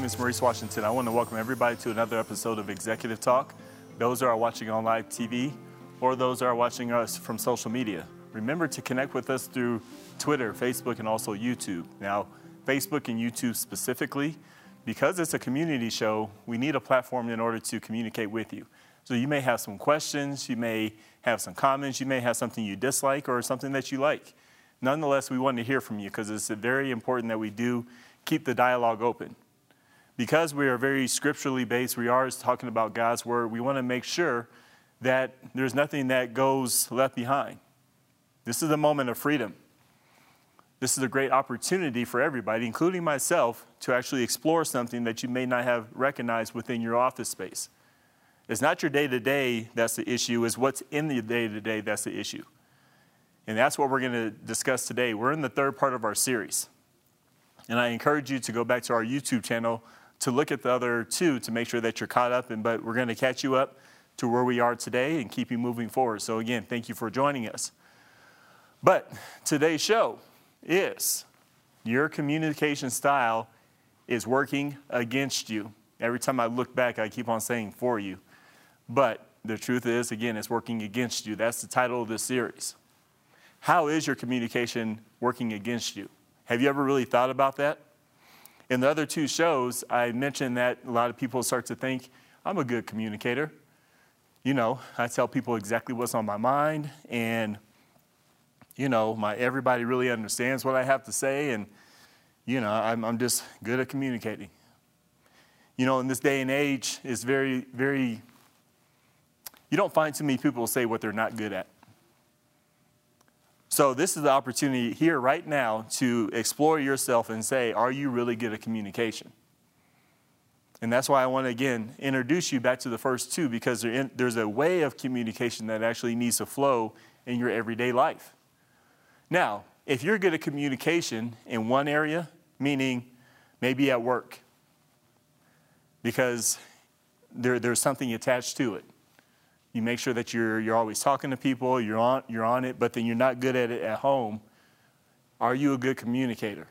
name is Maurice Washington. I want to welcome everybody to another episode of Executive Talk. Those are watching on live TV or those are watching us from social media. Remember to connect with us through Twitter, Facebook, and also YouTube. Now, Facebook and YouTube specifically, because it's a community show, we need a platform in order to communicate with you. So you may have some questions, you may have some comments, you may have something you dislike or something that you like. Nonetheless, we want to hear from you because it's very important that we do keep the dialogue open. Because we are very scripturally based, we are talking about God's word, we want to make sure that there's nothing that goes left behind. This is a moment of freedom. This is a great opportunity for everybody, including myself, to actually explore something that you may not have recognized within your office space. It's not your day to day that's the issue, it's what's in the day to day that's the issue. And that's what we're going to discuss today. We're in the third part of our series. And I encourage you to go back to our YouTube channel to look at the other two to make sure that you're caught up. And, but we're going to catch you up to where we are today and keep you moving forward. So, again, thank you for joining us. But today's show is your communication style is working against you. Every time I look back, I keep on saying for you. But the truth is, again, it's working against you. That's the title of this series. How is your communication working against you? Have you ever really thought about that? In the other two shows, I mentioned that a lot of people start to think, I'm a good communicator. You know, I tell people exactly what's on my mind, and, you know, my, everybody really understands what I have to say, and, you know, I'm, I'm just good at communicating. You know, in this day and age, it's very, very, you don't find too many people say what they're not good at. So, this is the opportunity here right now to explore yourself and say, are you really good at communication? And that's why I want to again introduce you back to the first two because there's a way of communication that actually needs to flow in your everyday life. Now, if you're good at communication in one area, meaning maybe at work, because there, there's something attached to it. You make sure that you're, you're always talking to people, you're on, you're on it, but then you're not good at it at home. Are you a good communicator?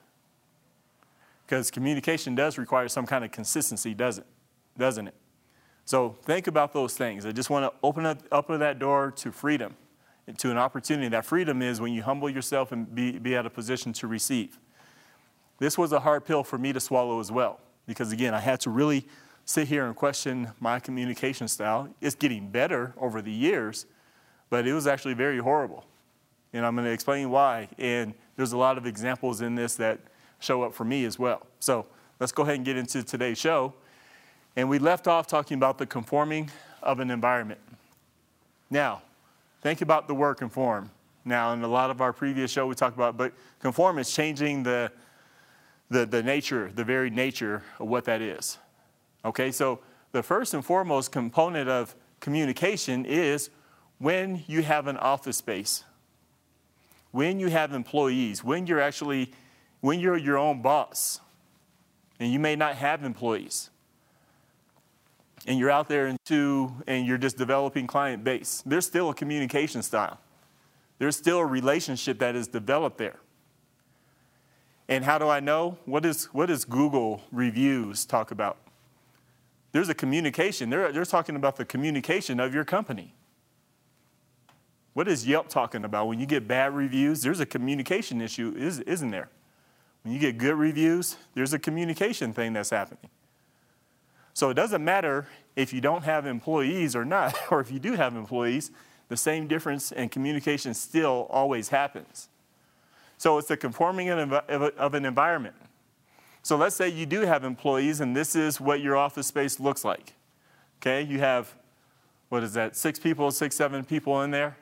Because communication does require some kind of consistency, doesn't, doesn't it? So think about those things. I just want to open up, open that door to freedom, to an opportunity. That freedom is when you humble yourself and be, be at a position to receive. This was a hard pill for me to swallow as well, because again, I had to really sit here and question my communication style. It's getting better over the years, but it was actually very horrible. And I'm going to explain why. And there's a lot of examples in this that show up for me as well. So let's go ahead and get into today's show. And we left off talking about the conforming of an environment. Now, think about the word conform. Now, in a lot of our previous show, we talked about, but conform is changing the, the, the nature, the very nature of what that is. Okay, so the first and foremost component of communication is when you have an office space, when you have employees, when you're actually, when you're your own boss, and you may not have employees, and you're out there into, and you're just developing client base, there's still a communication style. There's still a relationship that is developed there. And how do I know? What, is, what does Google reviews talk about? There's a communication. They're, they're talking about the communication of your company. What is Yelp talking about? When you get bad reviews, there's a communication issue, isn't there? When you get good reviews, there's a communication thing that's happening. So it doesn't matter if you don't have employees or not, or if you do have employees, the same difference in communication still always happens. So it's the conforming of an environment. So let's say you do have employees and this is what your office space looks like. Okay, you have, what is that, six people, six, seven people in there?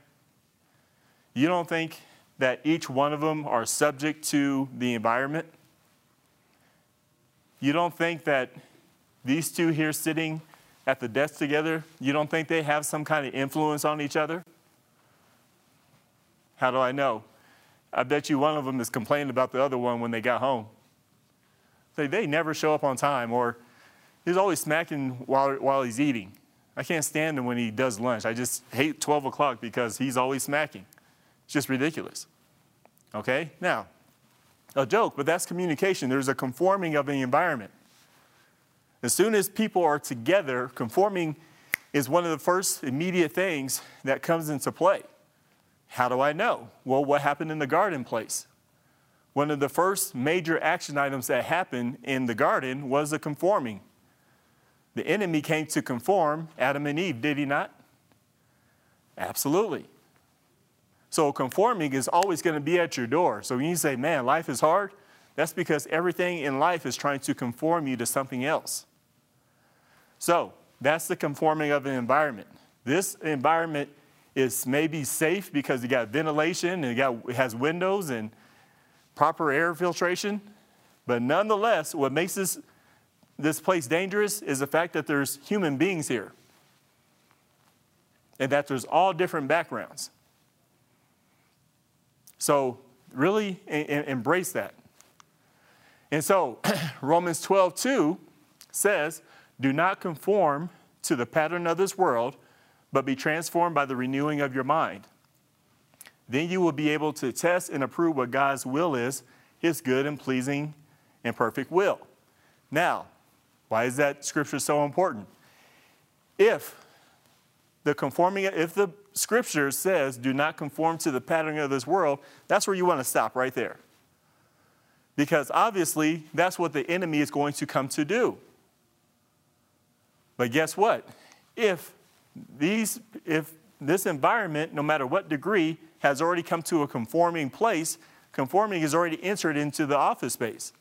You don't think that each one of them are subject to the environment? You don't think that these two here sitting at the desk together, you don't think they have some kind of influence on each other? How do I know? I bet you one of them is complaining about the other one when they got home. They, never show up on time, or he's always smacking while, while he's eating. I can't stand him when he does lunch. I just hate 12 o'clock because he's always smacking. It's just ridiculous. Okay? Now, a joke, but that's communication. There's a conforming of the environment. As soon as people are together, conforming is one of the first immediate things that comes into play. How do I know? Well, what happened in the garden place? One of the first major action items that happened in the garden was the conforming. The enemy came to conform Adam and Eve, did he not? Absolutely. So conforming is always going to be at your door. So when you say, man, life is hard, that's because everything in life is trying to conform you to something else. So that's the conforming of an environment. This environment is maybe safe because it got ventilation and it, got, it has windows and proper air filtration. But nonetheless, what makes this, this place dangerous is the fact that there's human beings here and that there's all different backgrounds. So, really embrace that. And so, Romans 12, 2 says, Do not conform to the pattern of this world, but be transformed by the renewing of your mind. Then you will be able to test and approve what God's will is, his good and pleasing and perfect will. Now, why is that scripture so important? If the conforming, if the scripture says, do not conform to the pattern of this world, that's where you want to stop right there. Because obviously, that's what the enemy is going to come to do. But guess what? If these, if this environment, no matter what degree, has already come to a conforming place, conforming is already entered into the office space.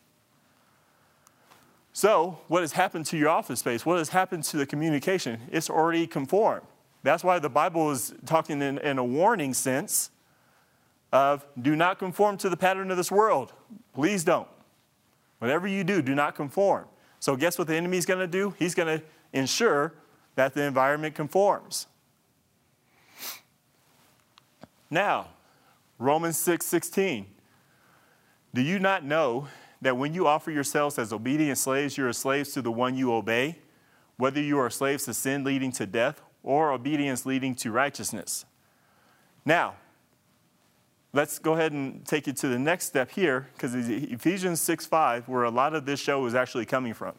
So, what has happened to your office space? What has happened to the communication? It's already conformed. That's why the Bible is talking in, in a warning sense of do not conform to the pattern of this world. Please don't. Whatever you do, do not conform. So, guess what the enemy is going to do? He's going to ensure that the environment conforms. Now, Romans 6 16. Do you not know that when you offer yourselves as obedient slaves, you are slaves to the one you obey, whether you are slaves to sin leading to death or obedience leading to righteousness. Now, let's go ahead and take it to the next step here, because Ephesians 6 5, where a lot of this show is actually coming from.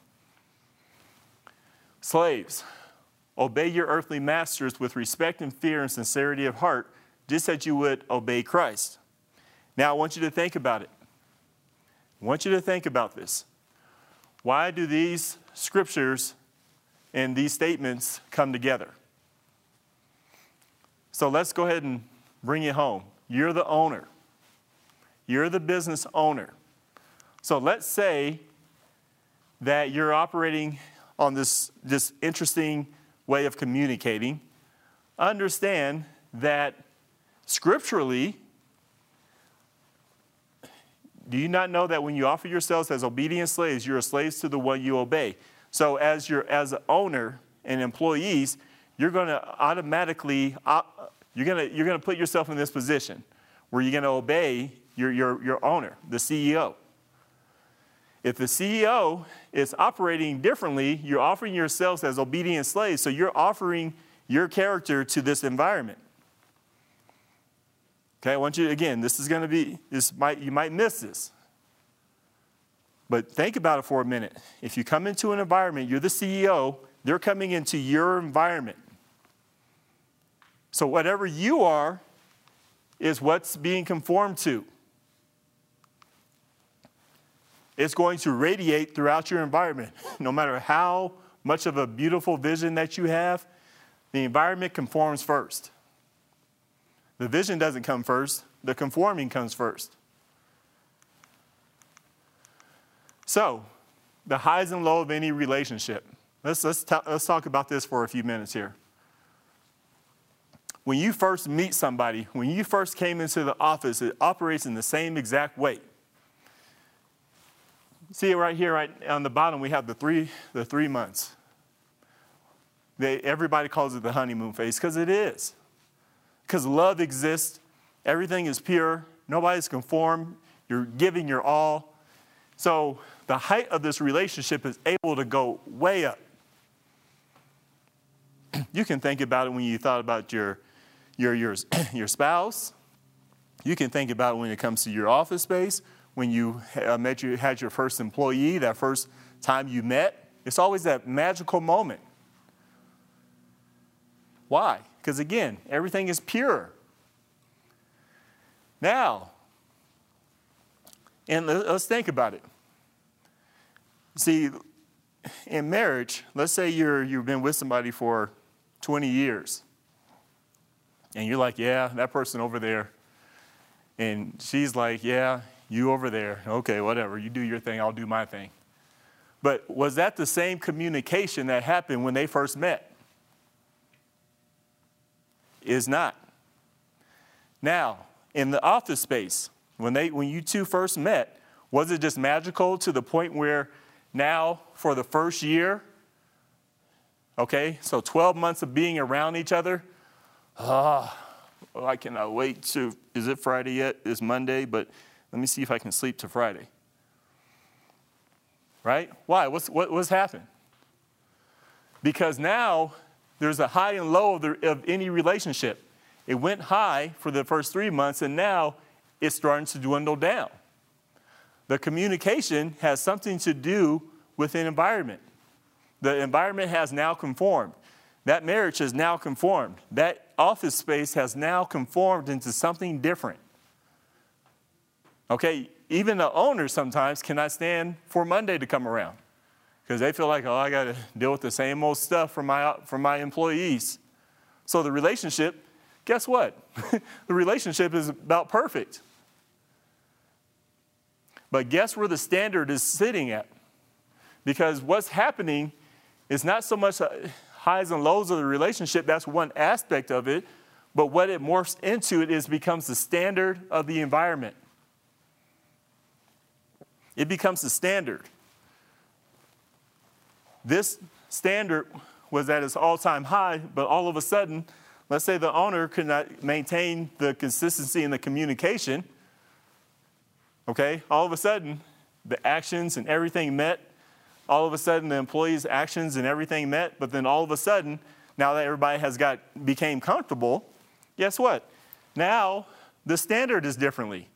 Slaves, obey your earthly masters with respect and fear and sincerity of heart, just as you would obey Christ. Now, I want you to think about it. I want you to think about this. Why do these scriptures and these statements come together? So let's go ahead and bring it home. You're the owner, you're the business owner. So let's say that you're operating on this, this interesting way of communicating. Understand that scripturally, do you not know that when you offer yourselves as obedient slaves, you're slaves to the one you obey? So, as your as an owner and employees, you're going to automatically uh, you're going to you're going to put yourself in this position where you're going to obey your, your, your owner, the CEO. If the CEO is operating differently, you're offering yourselves as obedient slaves, so you're offering your character to this environment. Okay, I want you again, this is going to be, this might, you might miss this. But think about it for a minute. If you come into an environment, you're the CEO, they're coming into your environment. So, whatever you are is what's being conformed to. It's going to radiate throughout your environment. No matter how much of a beautiful vision that you have, the environment conforms first. The vision doesn't come first, the conforming comes first. So, the highs and lows of any relationship. Let's, let's, ta- let's talk about this for a few minutes here when you first meet somebody, when you first came into the office, it operates in the same exact way. See it right here, right on the bottom, we have the three, the three months. They, everybody calls it the honeymoon phase because it is. Because love exists, everything is pure, nobody's conformed, you're giving your all. So the height of this relationship is able to go way up. You can think about it when you thought about your your, your, your spouse. You can think about it when it comes to your office space, when you uh, met you, had your first employee, that first time you met. It's always that magical moment. Why? Because again, everything is pure. Now, and let's think about it. See, in marriage, let's say you're, you've been with somebody for 20 years, and you're like, yeah, that person over there. And she's like, yeah, you over there. Okay, whatever. You do your thing, I'll do my thing. But was that the same communication that happened when they first met? Is not. Now, in the office space, when, they, when you two first met, was it just magical to the point where now, for the first year, okay, so 12 months of being around each other, ah, oh, I cannot wait to, is it Friday yet? It's Monday, but let me see if I can sleep to Friday. Right? Why? What's, what, what's happened? Because now there's a high and low of, the, of any relationship. It went high for the first three months, and now it's starting to dwindle down. The communication has something to do with an environment. The environment has now conformed. That marriage has now conformed. That office space has now conformed into something different. Okay, even the owners sometimes cannot stand for Monday to come around because they feel like, oh, I got to deal with the same old stuff from my, from my employees. So the relationship, guess what? the relationship is about perfect. But guess where the standard is sitting at? Because what's happening is not so much uh, highs and lows of the relationship, that's one aspect of it, but what it morphs into it is becomes the standard of the environment. It becomes the standard. This standard was at its all time high, but all of a sudden, let's say the owner could not maintain the consistency in the communication Okay? All of a sudden, the actions and everything met. All of a sudden, the employees' actions and everything met. But then all of a sudden, now that everybody has got became comfortable, guess what? Now the standard is differently.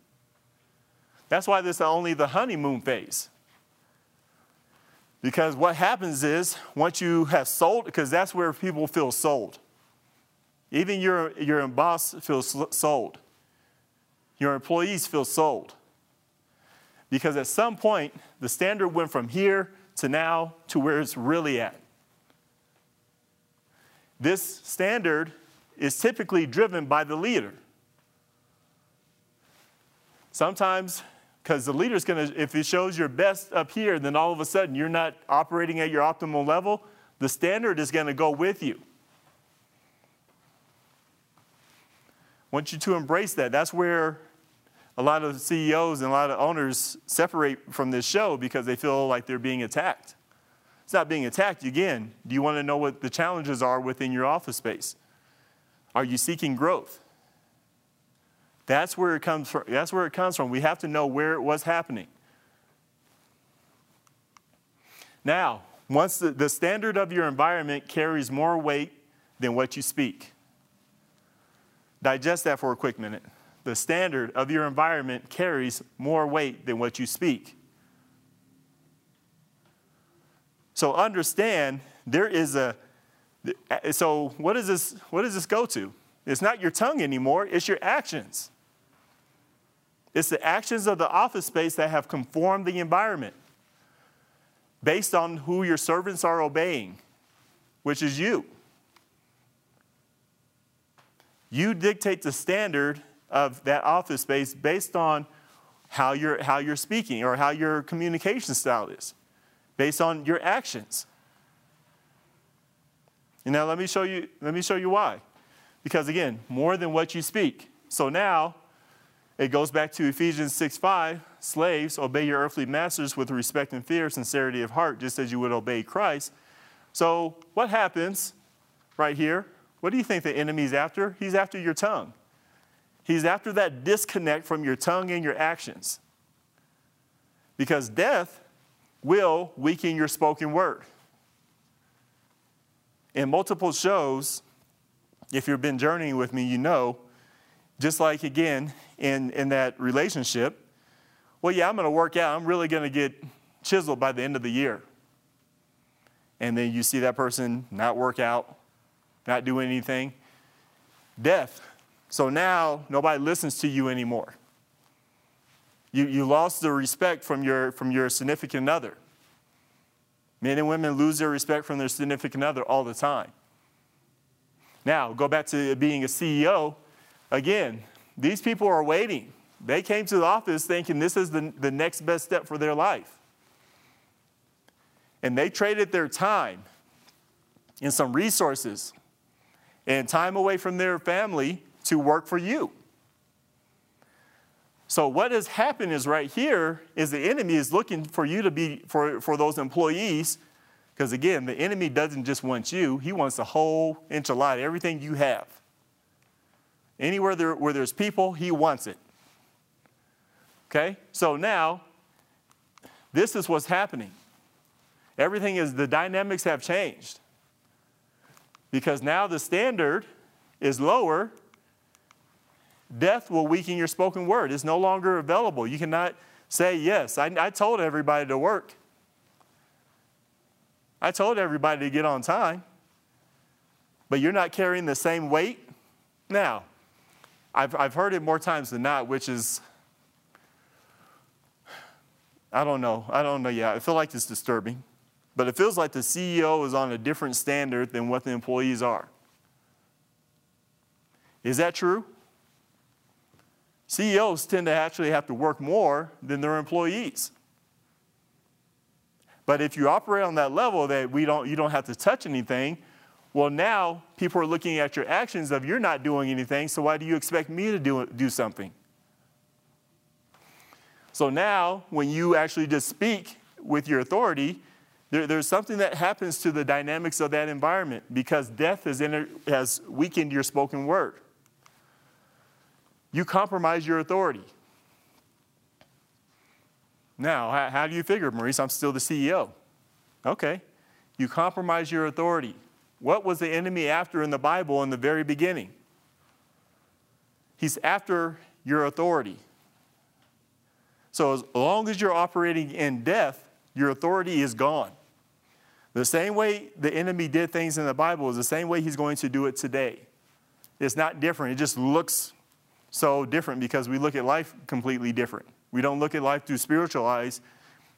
That's why this is only the honeymoon phase. Because what happens is once you have sold, because that's where people feel sold. Even your, your boss feels sold. Your employees feel sold. Because at some point, the standard went from here to now to where it's really at. This standard is typically driven by the leader. Sometimes, because the leader's gonna, if it shows your best up here, then all of a sudden you're not operating at your optimal level, the standard is gonna go with you. I want you to embrace that. That's where a lot of CEOs and a lot of owners separate from this show because they feel like they're being attacked. It's not being attacked. Again, do you want to know what the challenges are within your office space? Are you seeking growth? That's where it comes from. That's where it comes from. We have to know where it was happening. Now, once the, the standard of your environment carries more weight than what you speak. Digest that for a quick minute the standard of your environment carries more weight than what you speak. So understand there is a so what does this what does this go to? It's not your tongue anymore, it's your actions. It's the actions of the office space that have conformed the environment based on who your servants are obeying, which is you. You dictate the standard of that office space based on how you're, how you're speaking or how your communication style is, based on your actions. And now let me show you, let me show you why. Because again, more than what you speak. So now it goes back to Ephesians 6 5. Slaves, obey your earthly masters with respect and fear, sincerity of heart, just as you would obey Christ. So, what happens right here? What do you think the enemy's after? He's after your tongue. He's after that disconnect from your tongue and your actions. Because death will weaken your spoken word. In multiple shows, if you've been journeying with me, you know, just like again in, in that relationship, well, yeah, I'm going to work out. I'm really going to get chiseled by the end of the year. and then you see that person not work out, not do anything. Death. So now nobody listens to you anymore. You, you lost the respect from your, from your significant other. Men and women lose their respect from their significant other all the time. Now, go back to being a CEO. Again, these people are waiting. They came to the office thinking this is the, the next best step for their life. And they traded their time and some resources and time away from their family to work for you. So what has happened is right here is the enemy is looking for you to be for, for those employees because again, the enemy doesn't just want you, he wants the whole enchilada, everything you have. Anywhere there, where there's people, he wants it. Okay? So now, this is what's happening. Everything is, the dynamics have changed. Because now the standard is lower. Death will weaken your spoken word. It's no longer available. You cannot say, Yes, I, I told everybody to work. I told everybody to get on time, but you're not carrying the same weight. Now, I've, I've heard it more times than not, which is, I don't know. I don't know. Yeah, I feel like it's disturbing, but it feels like the CEO is on a different standard than what the employees are. Is that true? CEOs tend to actually have to work more than their employees. But if you operate on that level that we don't, you don't have to touch anything, well, now people are looking at your actions of you're not doing anything, so why do you expect me to do, do something? So now, when you actually just speak with your authority, there, there's something that happens to the dynamics of that environment because death has, inter, has weakened your spoken word. You compromise your authority. Now, how, how do you figure, Maurice? I'm still the CEO. Okay. You compromise your authority. What was the enemy after in the Bible in the very beginning? He's after your authority. So, as long as you're operating in death, your authority is gone. The same way the enemy did things in the Bible is the same way he's going to do it today. It's not different, it just looks so different because we look at life completely different. We don't look at life through spiritual eyes,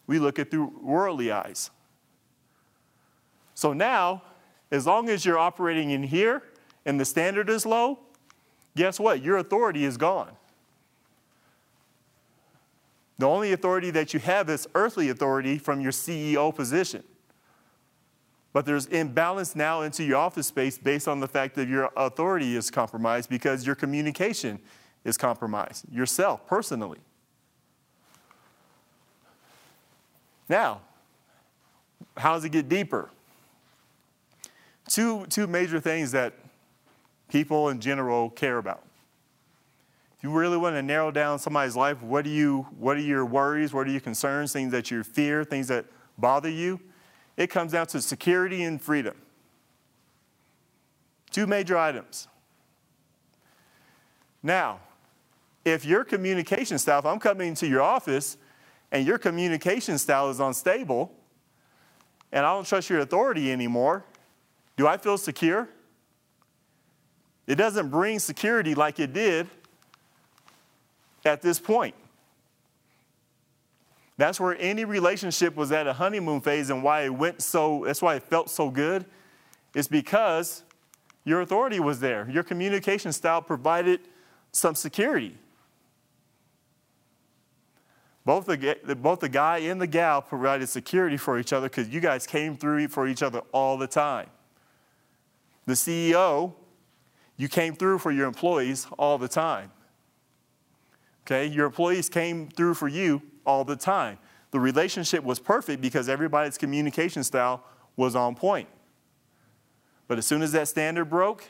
we look at through worldly eyes. So now, as long as you're operating in here and the standard is low, guess what? Your authority is gone. The only authority that you have is earthly authority from your CEO position. But there's imbalance now into your office space based on the fact that your authority is compromised because your communication is compromised, yourself personally. Now, how does it get deeper? Two, two major things that people in general care about. If you really want to narrow down somebody's life, what, do you, what are your worries? What are your concerns? Things that you fear, things that bother you? It comes down to security and freedom. Two major items. Now, if your communication style, if I'm coming into your office and your communication style is unstable, and I don't trust your authority anymore, do I feel secure? It doesn't bring security like it did at this point. That's where any relationship was at a honeymoon phase and why it went so, that's why it felt so good. It's because your authority was there. Your communication style provided some security. Both the, both the guy and the gal provided security for each other because you guys came through for each other all the time. The CEO, you came through for your employees all the time. Okay, your employees came through for you all the time. The relationship was perfect because everybody's communication style was on point. But as soon as that standard broke,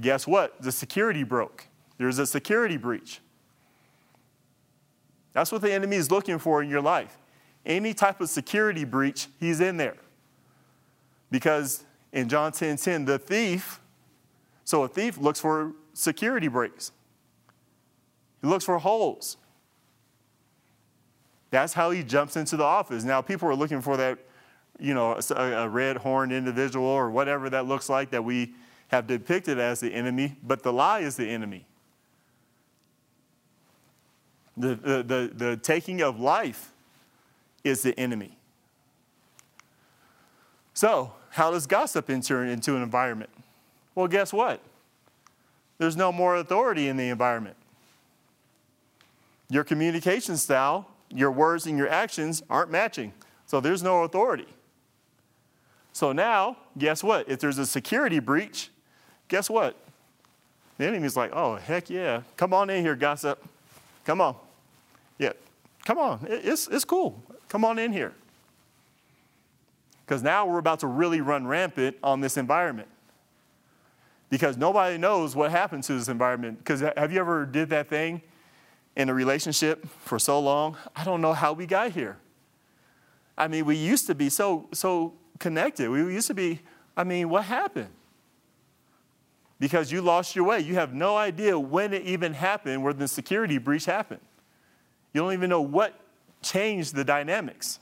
guess what? The security broke. There's a security breach. That's what the enemy is looking for in your life. Any type of security breach, he's in there. Because in John 10 10, the thief, so a thief looks for security breaks, he looks for holes. That's how he jumps into the office. Now, people are looking for that you know, a, a red horned individual or whatever that looks like that we have depicted as the enemy, but the lie is the enemy. The, the, the, the taking of life is the enemy. So, how does gossip enter into an environment? Well, guess what? There's no more authority in the environment. Your communication style, your words, and your actions aren't matching. So, there's no authority. So, now, guess what? If there's a security breach, guess what? The enemy's like, oh, heck yeah. Come on in here, gossip. Come on. Yeah, come on. It's, it's cool. Come on in here. Because now we're about to really run rampant on this environment. Because nobody knows what happened to this environment. Because have you ever did that thing in a relationship for so long? I don't know how we got here. I mean, we used to be so so connected. We used to be, I mean, what happened? Because you lost your way. You have no idea when it even happened, where the security breach happened. You don't even know what changed the dynamics.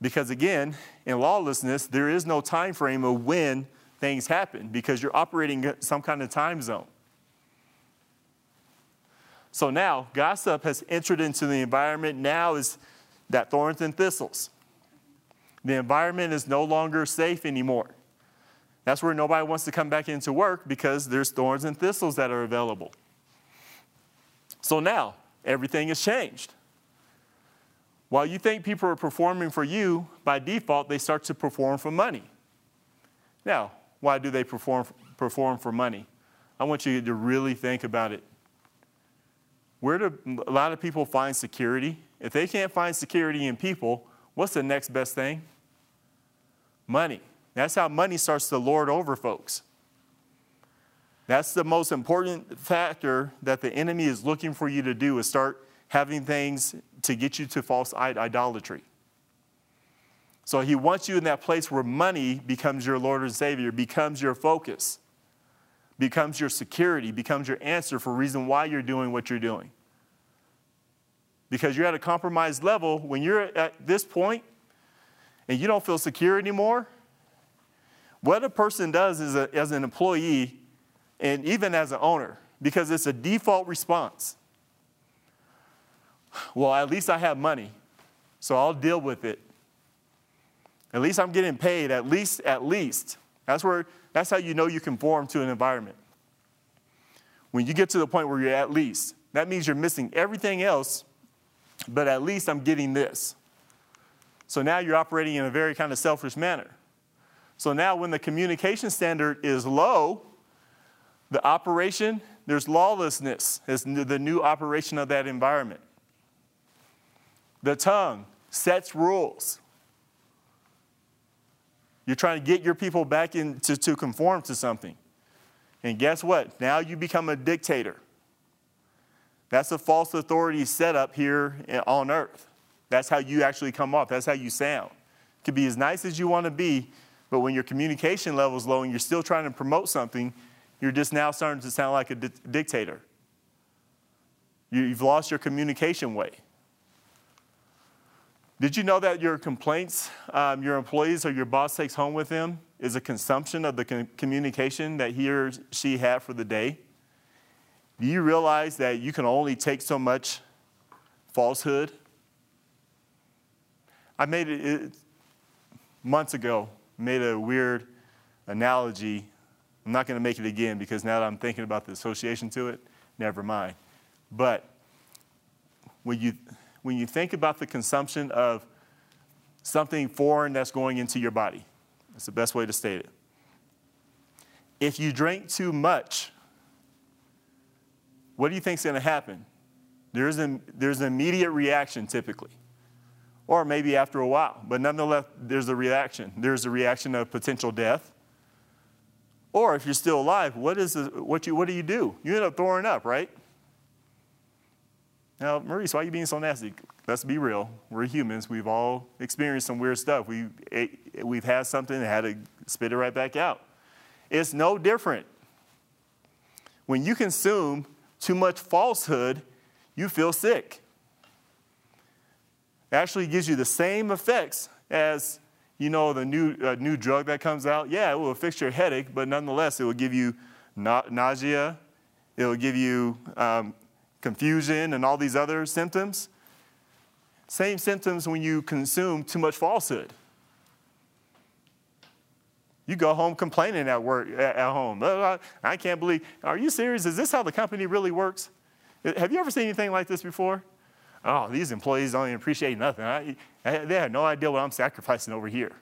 Because again, in lawlessness, there is no time frame of when things happen because you're operating some kind of time zone. So now, gossip has entered into the environment. Now is that thorns and thistles. The environment is no longer safe anymore. That's where nobody wants to come back into work because there's thorns and thistles that are available. So now, everything has changed. While you think people are performing for you, by default, they start to perform for money. Now, why do they perform, perform for money? I want you to really think about it. Where do a lot of people find security? If they can't find security in people, what's the next best thing? Money. That's how money starts to lord over folks. That's the most important factor that the enemy is looking for you to do is start having things to get you to false idolatry. So he wants you in that place where money becomes your Lord and Savior, becomes your focus, becomes your security, becomes your answer for reason why you're doing what you're doing. Because you're at a compromised level, when you're at this point and you don't feel secure anymore, what a person does a, as an employee and even as an owner, because it's a default response well, at least I have money, so I'll deal with it. At least I'm getting paid, at least, at least. That's where that's how you know you conform to an environment. When you get to the point where you're at least, that means you're missing everything else, but at least I'm getting this. So now you're operating in a very kind of selfish manner. So now when the communication standard is low, the operation, there's lawlessness, is the new operation of that environment. The tongue sets rules. You're trying to get your people back into to conform to something. And guess what? Now you become a dictator. That's a false authority set up here on earth. That's how you actually come off. That's how you sound. Can be as nice as you want to be, but when your communication level is low and you're still trying to promote something, you're just now starting to sound like a di- dictator. You've lost your communication way. Did you know that your complaints um, your employees or your boss takes home with them is a consumption of the com- communication that he or she had for the day? Do you realize that you can only take so much falsehood? I made it, it months ago, made a weird analogy. I'm not going to make it again because now that I'm thinking about the association to it, never mind. But when you when you think about the consumption of something foreign that's going into your body. That's the best way to state it. If you drink too much, what do you think is going to happen? There's an, there's an immediate reaction typically, or maybe after a while, but nonetheless, there's a reaction. There's a reaction of potential death. Or if you're still alive, what, is the, what, you, what do you do? You end up throwing up, right? Now, Maurice, why are you being so nasty? Let's be real. We're humans. We've all experienced some weird stuff. We, we've had something and had to spit it right back out. It's no different. When you consume too much falsehood, you feel sick. It actually gives you the same effects as you know the new uh, new drug that comes out. Yeah, it will fix your headache, but nonetheless, it will give you na- nausea. It will give you um, confusion and all these other symptoms. Same symptoms when you consume too much falsehood. You go home complaining at work, at home. Oh, I can't believe, are you serious? Is this how the company really works? Uh, have you ever seen anything like this before? Oh, these employees don't even appreciate nothing. I, they have no idea what I'm sacrificing over here.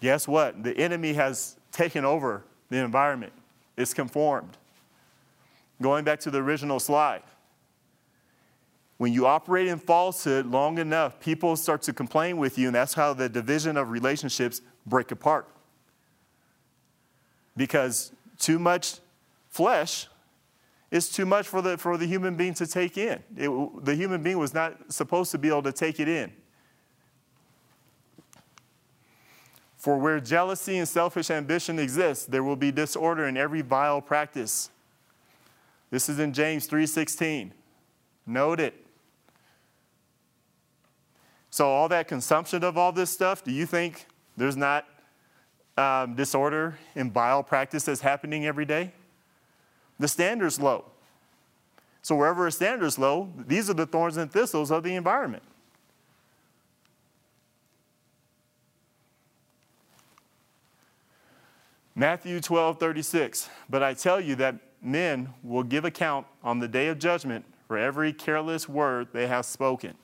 Guess what? The enemy has taken over the environment, it's conformed. Going back to the original slide, when you operate in falsehood long enough, people start to complain with you, and that's how the division of relationships break apart. Because too much flesh is too much for the, for the human being to take in. It, the human being was not supposed to be able to take it in. For where jealousy and selfish ambition exist, there will be disorder in every vile practice. This is in James 3:16. Note it. So all that consumption of all this stuff, do you think there's not um, disorder and vile practice that's happening every day? The standard's low. So wherever a standard's low, these are the thorns and thistles of the environment. Matthew 12, 36. But I tell you that men will give account on the day of judgment for every careless word they have spoken.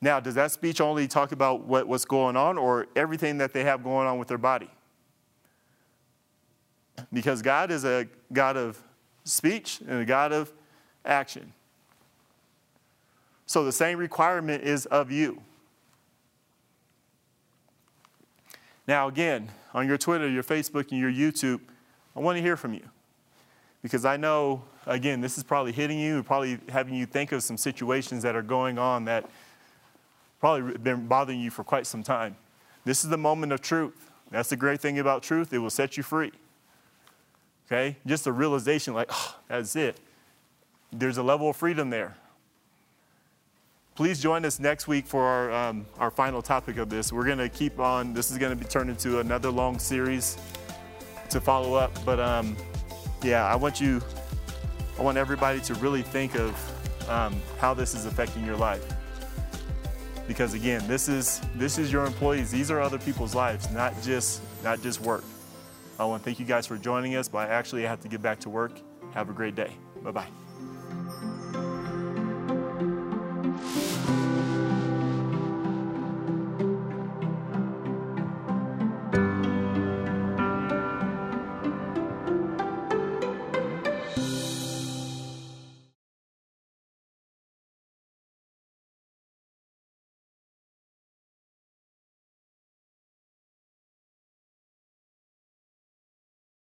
Now, does that speech only talk about what, what's going on or everything that they have going on with their body? Because God is a God of speech and a God of action. So the same requirement is of you. Now, again, on your Twitter, your Facebook, and your YouTube, I want to hear from you. Because I know, again, this is probably hitting you, probably having you think of some situations that are going on that probably been bothering you for quite some time. This is the moment of truth. That's the great thing about truth, it will set you free. Okay? Just a realization like, oh, that's it. There's a level of freedom there. Please join us next week for our, um, our final topic of this. We're going to keep on, this is going to be turned into another long series to follow up. But um, yeah, I want you, I want everybody to really think of um, how this is affecting your life. Because again, this is this is your employees. These are other people's lives, not just not just work. I want to thank you guys for joining us, but I actually have to get back to work. Have a great day. Bye bye.